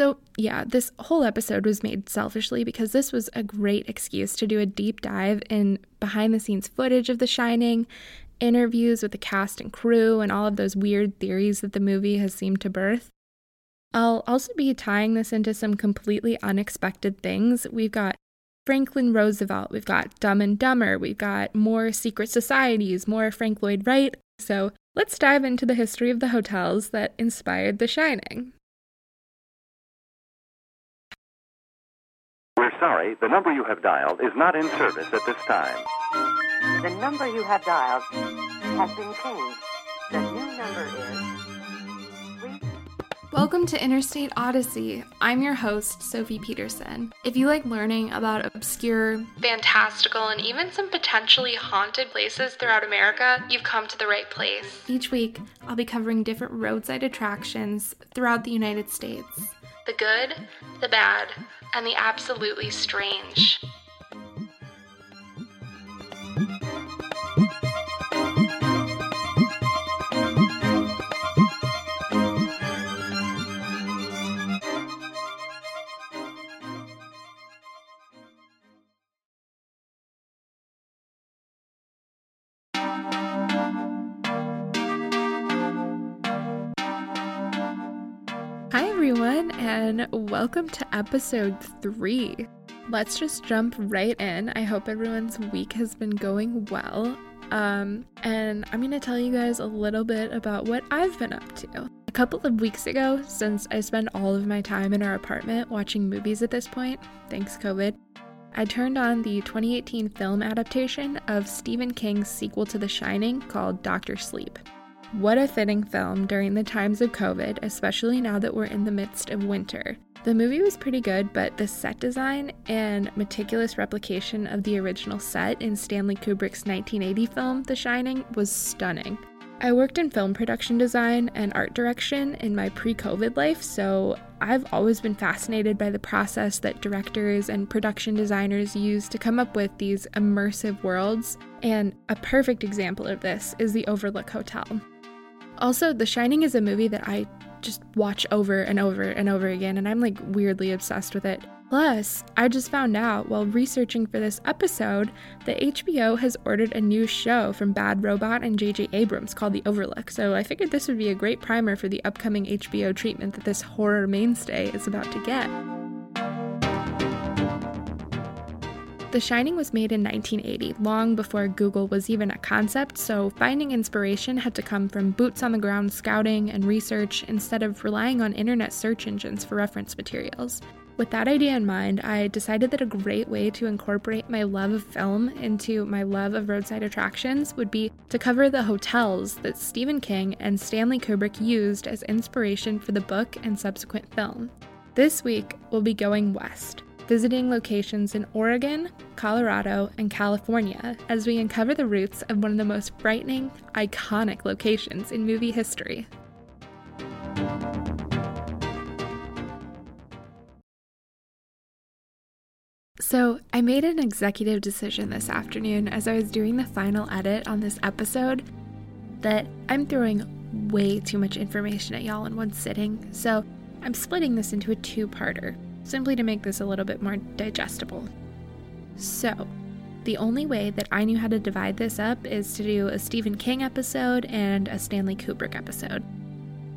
So, yeah, this whole episode was made selfishly because this was a great excuse to do a deep dive in behind the scenes footage of The Shining, interviews with the cast and crew, and all of those weird theories that the movie has seemed to birth. I'll also be tying this into some completely unexpected things. We've got Franklin Roosevelt, we've got Dumb and Dumber, we've got more secret societies, more Frank Lloyd Wright. So let's dive into the history of the hotels that inspired The Shining. We're sorry, the number you have dialed is not in service at this time. The number you have dialed has been changed. The new number is. Welcome to Interstate Odyssey. I'm your host, Sophie Peterson. If you like learning about obscure, fantastical, and even some potentially haunted places throughout America, you've come to the right place. Each week, I'll be covering different roadside attractions throughout the United States the good, the bad, and the absolutely strange. Hi, everyone, and welcome to episode three. Let's just jump right in. I hope everyone's week has been going well. Um, and I'm going to tell you guys a little bit about what I've been up to. A couple of weeks ago, since I spend all of my time in our apartment watching movies at this point, thanks COVID, I turned on the 2018 film adaptation of Stephen King's sequel to The Shining called Doctor Sleep. What a fitting film during the times of COVID, especially now that we're in the midst of winter. The movie was pretty good, but the set design and meticulous replication of the original set in Stanley Kubrick's 1980 film, The Shining, was stunning. I worked in film production design and art direction in my pre COVID life, so I've always been fascinated by the process that directors and production designers use to come up with these immersive worlds. And a perfect example of this is the Overlook Hotel. Also, The Shining is a movie that I just watch over and over and over again, and I'm like weirdly obsessed with it. Plus, I just found out while researching for this episode that HBO has ordered a new show from Bad Robot and J.J. Abrams called The Overlook, so I figured this would be a great primer for the upcoming HBO treatment that this horror mainstay is about to get. The Shining was made in 1980, long before Google was even a concept, so finding inspiration had to come from boots on the ground scouting and research instead of relying on internet search engines for reference materials. With that idea in mind, I decided that a great way to incorporate my love of film into my love of roadside attractions would be to cover the hotels that Stephen King and Stanley Kubrick used as inspiration for the book and subsequent film. This week, we'll be going west visiting locations in Oregon, Colorado, and California as we uncover the roots of one of the most frightening, iconic locations in movie history. So, I made an executive decision this afternoon as I was doing the final edit on this episode that I'm throwing way too much information at y'all in one sitting, so I'm splitting this into a two parter simply to make this a little bit more digestible. So, the only way that I knew how to divide this up is to do a Stephen King episode and a Stanley Kubrick episode.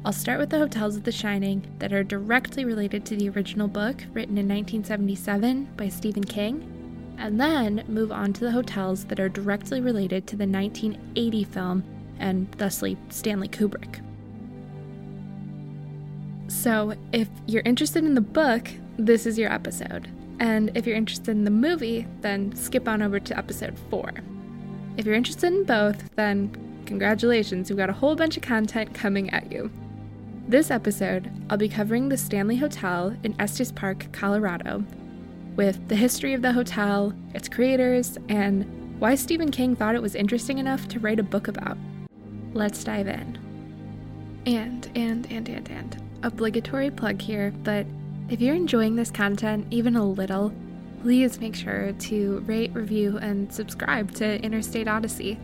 I'll start with the hotels of The Shining that are directly related to the original book written in 1977 by Stephen King, and then move on to the hotels that are directly related to the 1980 film and thusly Stanley Kubrick. So, if you're interested in the book, this is your episode. And if you're interested in the movie, then skip on over to episode 4. If you're interested in both, then congratulations, we've got a whole bunch of content coming at you. This episode, I'll be covering the Stanley Hotel in Estes Park, Colorado, with the history of the hotel, its creators, and why Stephen King thought it was interesting enough to write a book about. Let's dive in. And, and, and, and, and. Obligatory plug here, but if you're enjoying this content even a little, please make sure to rate, review, and subscribe to Interstate Odyssey.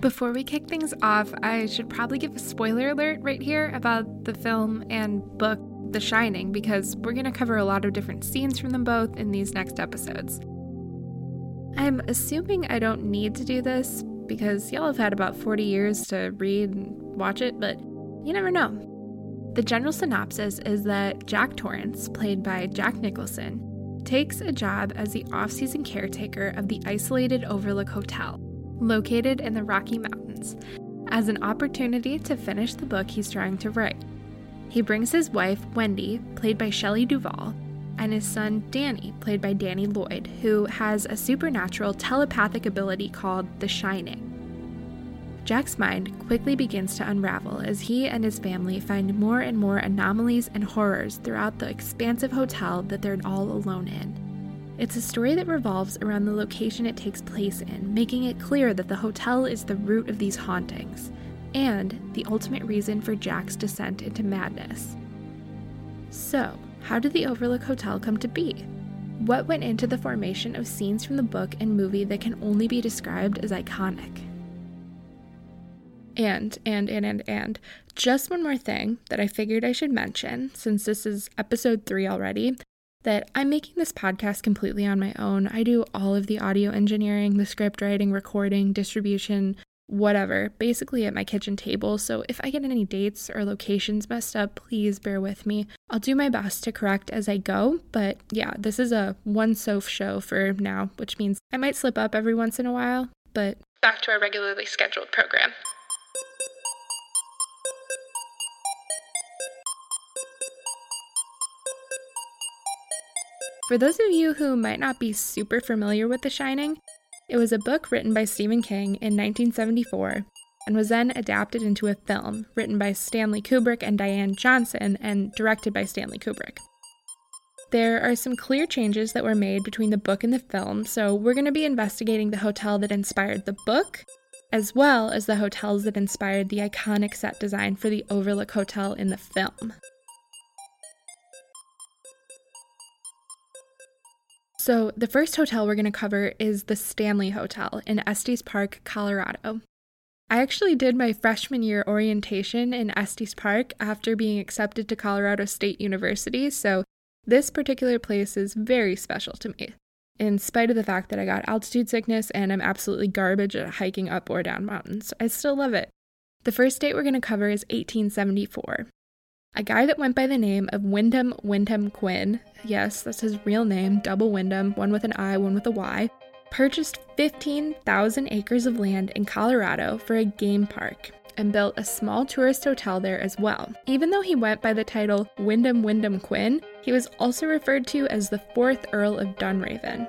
Before we kick things off, I should probably give a spoiler alert right here about the film and book The Shining because we're going to cover a lot of different scenes from them both in these next episodes. I'm assuming I don't need to do this because y'all have had about 40 years to read and watch it, but you never know. The general synopsis is that Jack Torrance, played by Jack Nicholson, takes a job as the off season caretaker of the isolated Overlook Hotel, located in the Rocky Mountains, as an opportunity to finish the book he's trying to write. He brings his wife, Wendy, played by Shelley Duvall, and his son, Danny, played by Danny Lloyd, who has a supernatural telepathic ability called the Shining. Jack's mind quickly begins to unravel as he and his family find more and more anomalies and horrors throughout the expansive hotel that they're all alone in. It's a story that revolves around the location it takes place in, making it clear that the hotel is the root of these hauntings, and the ultimate reason for Jack's descent into madness. So, how did the Overlook Hotel come to be? What went into the formation of scenes from the book and movie that can only be described as iconic? And, and, and, and, and, just one more thing that I figured I should mention, since this is episode three already, that I'm making this podcast completely on my own. I do all of the audio engineering, the script writing, recording, distribution, whatever, basically at my kitchen table. So if I get any dates or locations messed up, please bear with me. I'll do my best to correct as I go, but yeah, this is a one Soph show for now, which means I might slip up every once in a while, but back to our regularly scheduled program. For those of you who might not be super familiar with The Shining, it was a book written by Stephen King in 1974 and was then adapted into a film written by Stanley Kubrick and Diane Johnson and directed by Stanley Kubrick. There are some clear changes that were made between the book and the film, so we're going to be investigating the hotel that inspired the book, as well as the hotels that inspired the iconic set design for the Overlook Hotel in the film. So, the first hotel we're going to cover is the Stanley Hotel in Estes Park, Colorado. I actually did my freshman year orientation in Estes Park after being accepted to Colorado State University, so this particular place is very special to me, in spite of the fact that I got altitude sickness and I'm absolutely garbage at hiking up or down mountains. I still love it. The first date we're going to cover is 1874. A guy that went by the name of Windham Wyndham Quin, yes, that's his real name, double Wyndham, one with an I, one with a Y, purchased 15,000 acres of land in Colorado for a game park and built a small tourist hotel there as well. Even though he went by the title Windham Wyndham Quin, he was also referred to as the fourth Earl of Dunraven.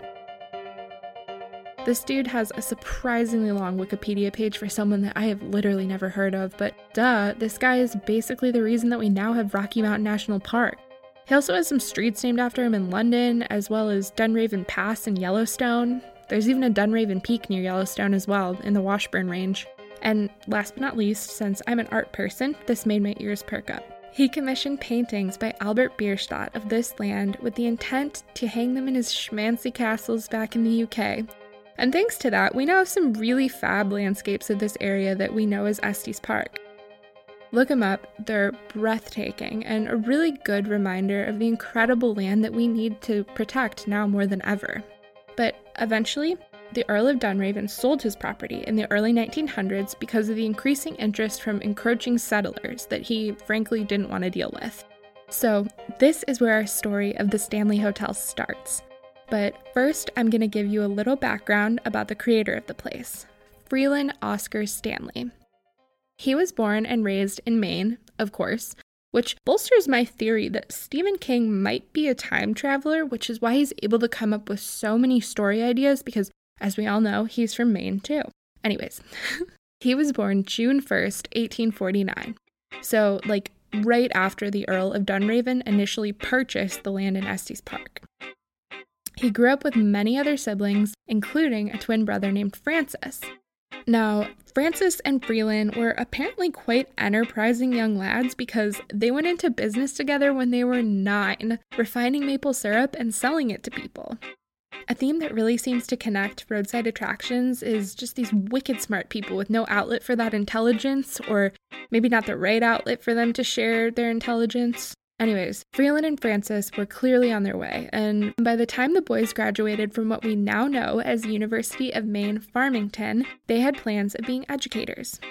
This dude has a surprisingly long Wikipedia page for someone that I have literally never heard of, but duh, this guy is basically the reason that we now have Rocky Mountain National Park. He also has some streets named after him in London, as well as Dunraven Pass in Yellowstone. There's even a Dunraven Peak near Yellowstone as well, in the Washburn Range. And last but not least, since I'm an art person, this made my ears perk up. He commissioned paintings by Albert Bierstadt of this land with the intent to hang them in his schmancy castles back in the UK, and thanks to that, we now have some really fab landscapes of this area that we know as Estes Park. Look them up, they're breathtaking and a really good reminder of the incredible land that we need to protect now more than ever. But eventually, the Earl of Dunraven sold his property in the early 1900s because of the increasing interest from encroaching settlers that he frankly didn't want to deal with. So, this is where our story of the Stanley Hotel starts. But first, I'm going to give you a little background about the creator of the place, Freeland Oscar Stanley. He was born and raised in Maine, of course, which bolsters my theory that Stephen King might be a time traveler, which is why he's able to come up with so many story ideas because, as we all know, he's from Maine too. Anyways, he was born June 1st, 1849. So, like, right after the Earl of Dunraven initially purchased the land in Estes Park. He grew up with many other siblings, including a twin brother named Francis. Now, Francis and Freeland were apparently quite enterprising young lads because they went into business together when they were nine, refining maple syrup and selling it to people. A theme that really seems to connect roadside attractions is just these wicked smart people with no outlet for that intelligence, or maybe not the right outlet for them to share their intelligence. Anyways, Freeland and Francis were clearly on their way, and by the time the boys graduated from what we now know as University of Maine Farmington, they had plans of being educators.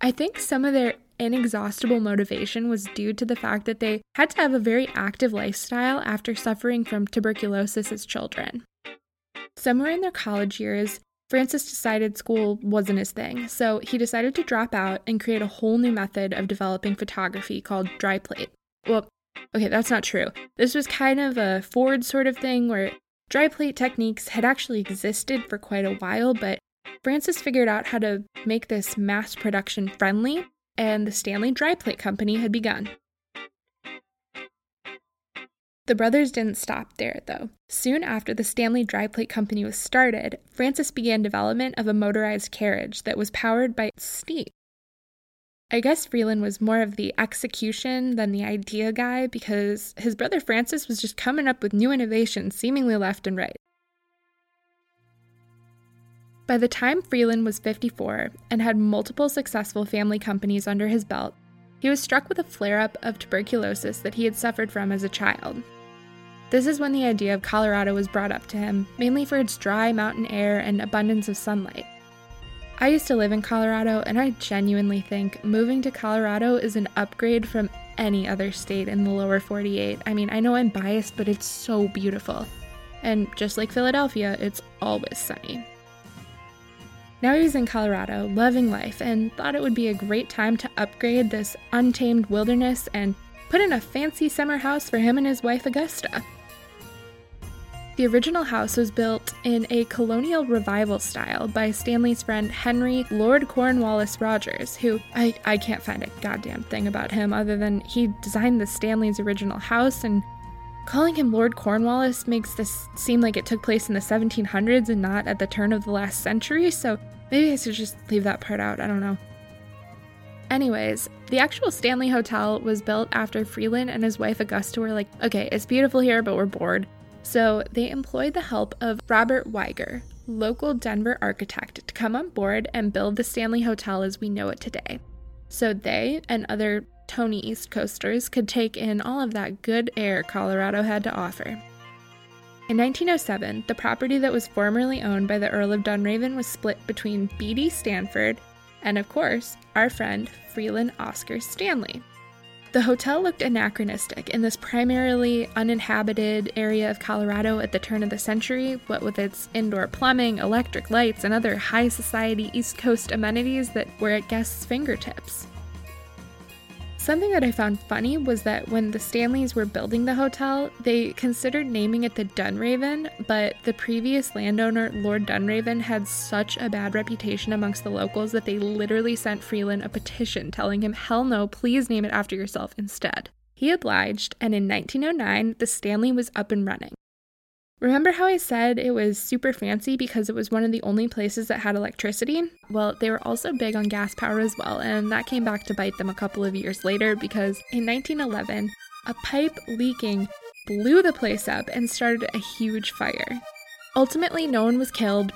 I think some of their inexhaustible motivation was due to the fact that they had to have a very active lifestyle after suffering from tuberculosis as children. Somewhere in their college years, Francis decided school wasn't his thing, so he decided to drop out and create a whole new method of developing photography called dry plate. Well, okay, that's not true. This was kind of a Ford sort of thing where dry plate techniques had actually existed for quite a while, but Francis figured out how to make this mass production friendly, and the Stanley Dry Plate Company had begun. The brothers didn't stop there, though. Soon after the Stanley Dry Plate Company was started, Francis began development of a motorized carriage that was powered by steam. I guess Freeland was more of the execution than the idea guy because his brother Francis was just coming up with new innovations seemingly left and right. By the time Freeland was 54 and had multiple successful family companies under his belt, he was struck with a flare up of tuberculosis that he had suffered from as a child. This is when the idea of Colorado was brought up to him, mainly for its dry mountain air and abundance of sunlight. I used to live in Colorado, and I genuinely think moving to Colorado is an upgrade from any other state in the lower 48. I mean, I know I'm biased, but it's so beautiful. And just like Philadelphia, it's always sunny. Now he was in Colorado, loving life, and thought it would be a great time to upgrade this untamed wilderness and put in a fancy summer house for him and his wife Augusta. The original house was built in a colonial revival style by Stanley's friend Henry Lord Cornwallis Rogers, who I, I can't find a goddamn thing about him other than he designed the Stanley's original house and calling him Lord Cornwallis makes this seem like it took place in the 1700s and not at the turn of the last century, so maybe I should just leave that part out, I don't know. Anyways, the actual Stanley Hotel was built after Freeland and his wife Augusta were like, okay, it's beautiful here, but we're bored. So they employed the help of Robert Wieger, local Denver architect, to come on board and build the Stanley Hotel as we know it today. So they and other Tony East Coasters could take in all of that good air Colorado had to offer. In 1907, the property that was formerly owned by the Earl of Dunraven was split between B.D. Sanborn and, of course, our friend Freeland Oscar Stanley. The hotel looked anachronistic in this primarily uninhabited area of Colorado at the turn of the century, what with its indoor plumbing, electric lights, and other high society East Coast amenities that were at guests' fingertips. Something that I found funny was that when the Stanleys were building the hotel, they considered naming it the Dunraven, but the previous landowner, Lord Dunraven, had such a bad reputation amongst the locals that they literally sent Freeland a petition telling him, hell no, please name it after yourself instead. He obliged, and in 1909, the Stanley was up and running. Remember how I said it was super fancy because it was one of the only places that had electricity? Well, they were also big on gas power as well, and that came back to bite them a couple of years later because in 1911, a pipe leaking blew the place up and started a huge fire. Ultimately, no one was killed,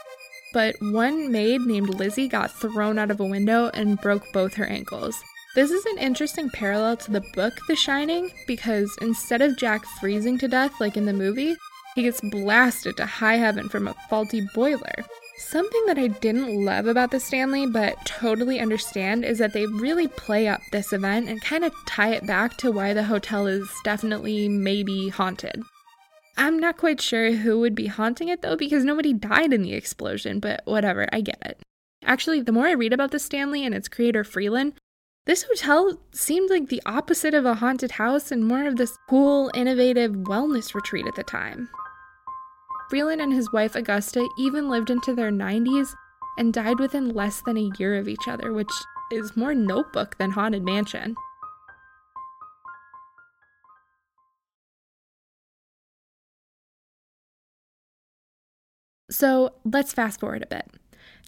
but one maid named Lizzie got thrown out of a window and broke both her ankles. This is an interesting parallel to the book The Shining because instead of Jack freezing to death like in the movie, he gets blasted to high heaven from a faulty boiler. Something that I didn't love about the Stanley, but totally understand, is that they really play up this event and kind of tie it back to why the hotel is definitely maybe haunted. I'm not quite sure who would be haunting it though, because nobody died in the explosion, but whatever, I get it. Actually, the more I read about the Stanley and its creator Freeland, this hotel seemed like the opposite of a haunted house and more of this cool, innovative wellness retreat at the time. Freeland and his wife Augusta even lived into their 90s and died within less than a year of each other, which is more notebook than Haunted Mansion. So let's fast forward a bit.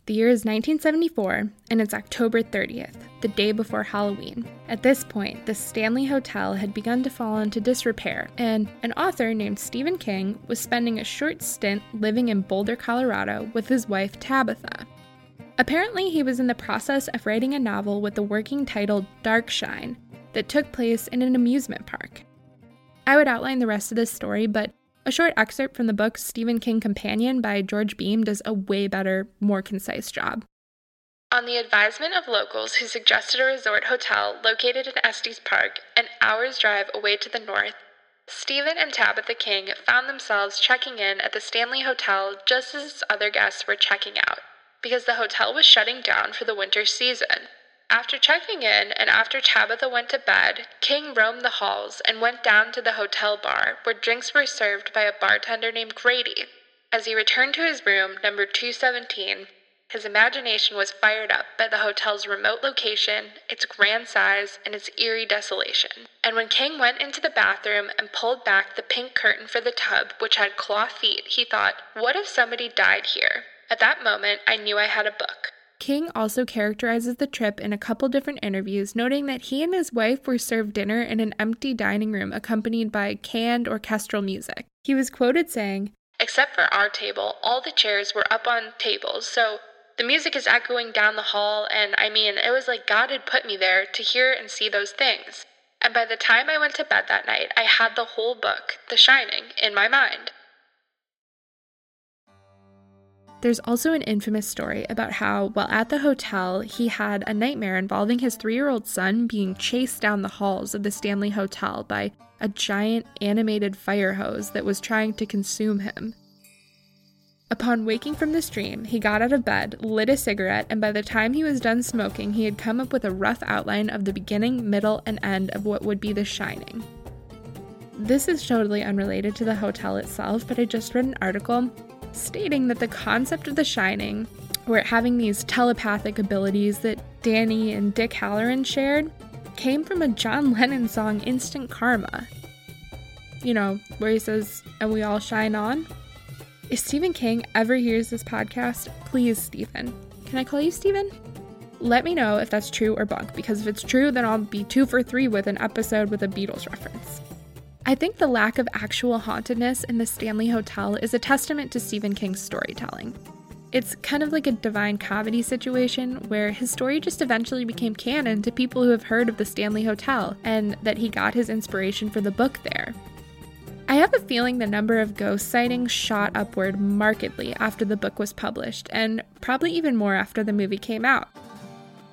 The year is 1974, and it's October 30th, the day before Halloween. At this point, the Stanley Hotel had begun to fall into disrepair, and an author named Stephen King was spending a short stint living in Boulder, Colorado with his wife Tabitha. Apparently, he was in the process of writing a novel with the working title Darkshine that took place in an amusement park. I would outline the rest of this story, but a short excerpt from the book Stephen King Companion by George Beahm does a way better, more concise job. On the advisement of locals who suggested a resort hotel located in Estes Park, an hour's drive away to the north, Stephen and Tabitha King found themselves checking in at the Stanley Hotel just as other guests were checking out, because the hotel was shutting down for the winter season. After checking in and after Tabitha went to bed, King roamed the halls and went down to the hotel bar where drinks were served by a bartender named Grady. As he returned to his room, number 217, his imagination was fired up by the hotel's remote location, its grand size, and its eerie desolation. And when King went into the bathroom and pulled back the pink curtain for the tub, which had claw feet, he thought, What if somebody died here? At that moment, I knew I had a book. King also characterizes the trip in a couple different interviews, noting that he and his wife were served dinner in an empty dining room accompanied by canned orchestral music. He was quoted saying, Except for our table, all the chairs were up on tables, so the music is echoing down the hall, and I mean, it was like God had put me there to hear and see those things. And by the time I went to bed that night, I had the whole book, The Shining, in my mind. There's also an infamous story about how, while at the hotel, he had a nightmare involving his three year old son being chased down the halls of the Stanley Hotel by a giant animated fire hose that was trying to consume him. Upon waking from this dream, he got out of bed, lit a cigarette, and by the time he was done smoking, he had come up with a rough outline of the beginning, middle, and end of what would be The Shining. This is totally unrelated to the hotel itself, but I just read an article stating that the concept of The Shining, where having these telepathic abilities that Danny and Dick Hallorann shared, came from a John Lennon song, Instant Karma. You know, where he says, and we all shine on. If Stephen King ever hears this podcast, please, Stephen. Can I call you Stephen? Let me know if that's true or bunk, because if it's true, then I'll be two for three with an episode with a Beatles reference. I think the lack of actual hauntedness in the Stanley Hotel is a testament to Stephen King's storytelling. It's kind of like a divine comedy situation where his story just eventually became canon to people who have heard of the Stanley Hotel and that he got his inspiration for the book there. I have a feeling the number of ghost sightings shot upward markedly after the book was published, and probably even more after the movie came out.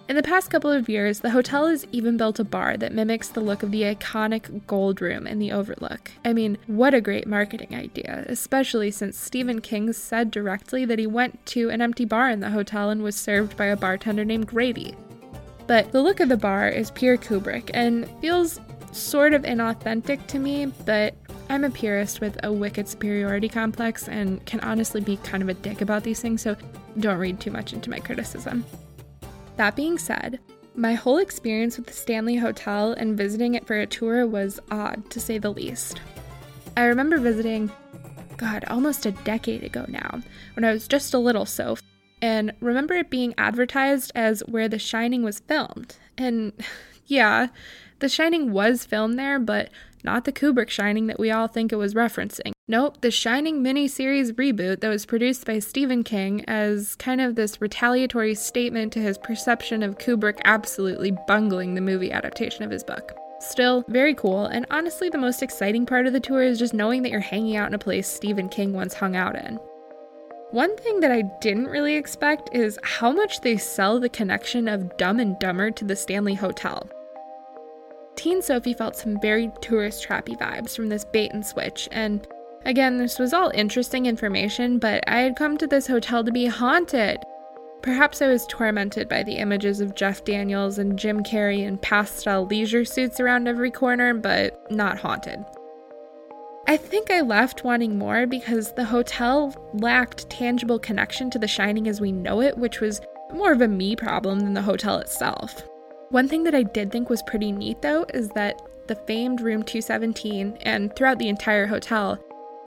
In the past couple of years, the hotel has even built a bar that mimics the look of the iconic Gold Room in the Overlook. I mean, what a great marketing idea, especially since Stephen King said directly that he went to an empty bar in the hotel and was served by a bartender named Grady. But the look of the bar is pure Kubrick and feels sort of inauthentic to me, but I'm a purist with a wicked superiority complex and can honestly be kind of a dick about these things, so don't read too much into my criticism. That being said, my whole experience with the Stanley Hotel and visiting it for a tour was odd, to say the least. I remember visiting, God, almost a decade ago now, when I was just a little so, and remember it being advertised as where The Shining was filmed. And yeah, The Shining was filmed there, but not the Kubrick Shining that we all think it was referencing. Nope, the Shining miniseries reboot that was produced by Stephen King as kind of this retaliatory statement to his perception of Kubrick absolutely bungling the movie adaptation of his book. Still, very cool, and honestly, the most exciting part of the tour is just knowing that you're hanging out in a place Stephen King once hung out in. One thing that I didn't really expect is how much they sell the connection of Dumb and Dumber to the Stanley Hotel. Teen Sophie felt some very tourist trappy vibes from this bait and switch, and again, this was all interesting information, but I had come to this hotel to be haunted. Perhaps I was tormented by the images of Jeff Daniels and Jim Carrey in pastel leisure suits around every corner, but not haunted. I think I left wanting more because the hotel lacked tangible connection to The Shining as we know it, which was more of a me problem than the hotel itself. One thing that I did think was pretty neat though is that the famed room 217 and throughout the entire hotel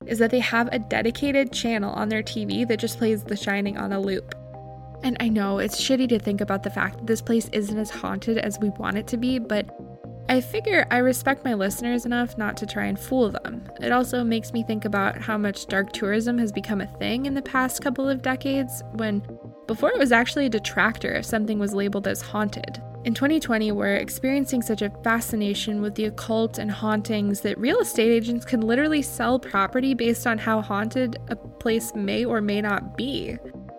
is that they have a dedicated channel on their TV that just plays The Shining on a loop. And I know it's shitty to think about the fact that this place isn't as haunted as we want it to be, but I figure I respect my listeners enough not to try and fool them. It also makes me think about how much dark tourism has become a thing in the past couple of decades, when before it was actually a detractor if something was labeled as haunted. In 2020, we're experiencing such a fascination with the occult and hauntings that real estate agents can literally sell property based on how haunted a place may or may not be.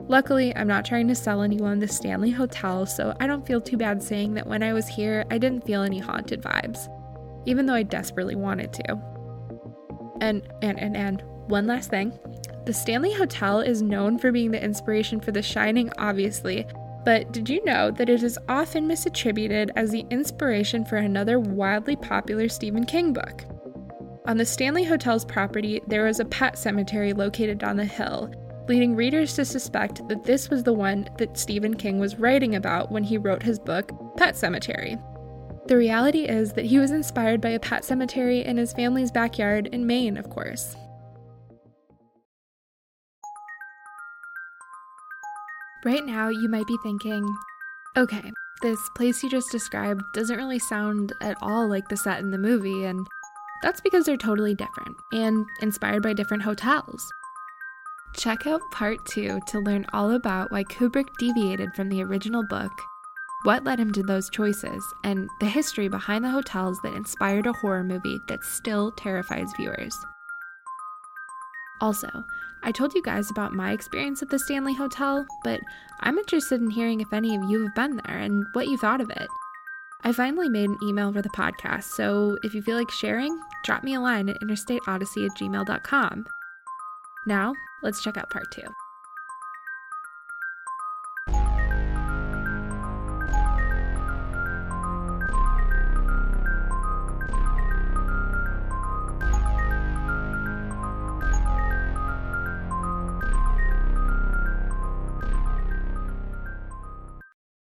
Luckily, I'm not trying to sell anyone the Stanley Hotel, so I don't feel too bad saying that when I was here, I didn't feel any haunted vibes, even though I desperately wanted to. And, and, and, and, one last thing. The Stanley Hotel is known for being the inspiration for The Shining, obviously, but did you know that it is often misattributed as the inspiration for another wildly popular Stephen King book? On the Stanley Hotel's property, there was a pet cemetery located on the hill, leading readers to suspect that this was the one that Stephen King was writing about when he wrote his book, Pet Sematary. The reality is that he was inspired by a pet cemetery in his family's backyard in Maine, of course. Right now, you might be thinking, okay, this place you just described doesn't really sound at all like the set in the movie, and that's because they're totally different and inspired by different hotels. Check out part two to learn all about why Kubrick deviated from the original book, what led him to those choices, and the history behind the hotels that inspired a horror movie that still terrifies viewers. Also, I told you guys about my experience at the Stanley Hotel, but I'm interested in hearing if any of you have been there and what you thought of it. I finally made an email for the podcast, so if you feel like sharing, drop me a line at interstateodyssey at gmail.com. Now, let's check out part two.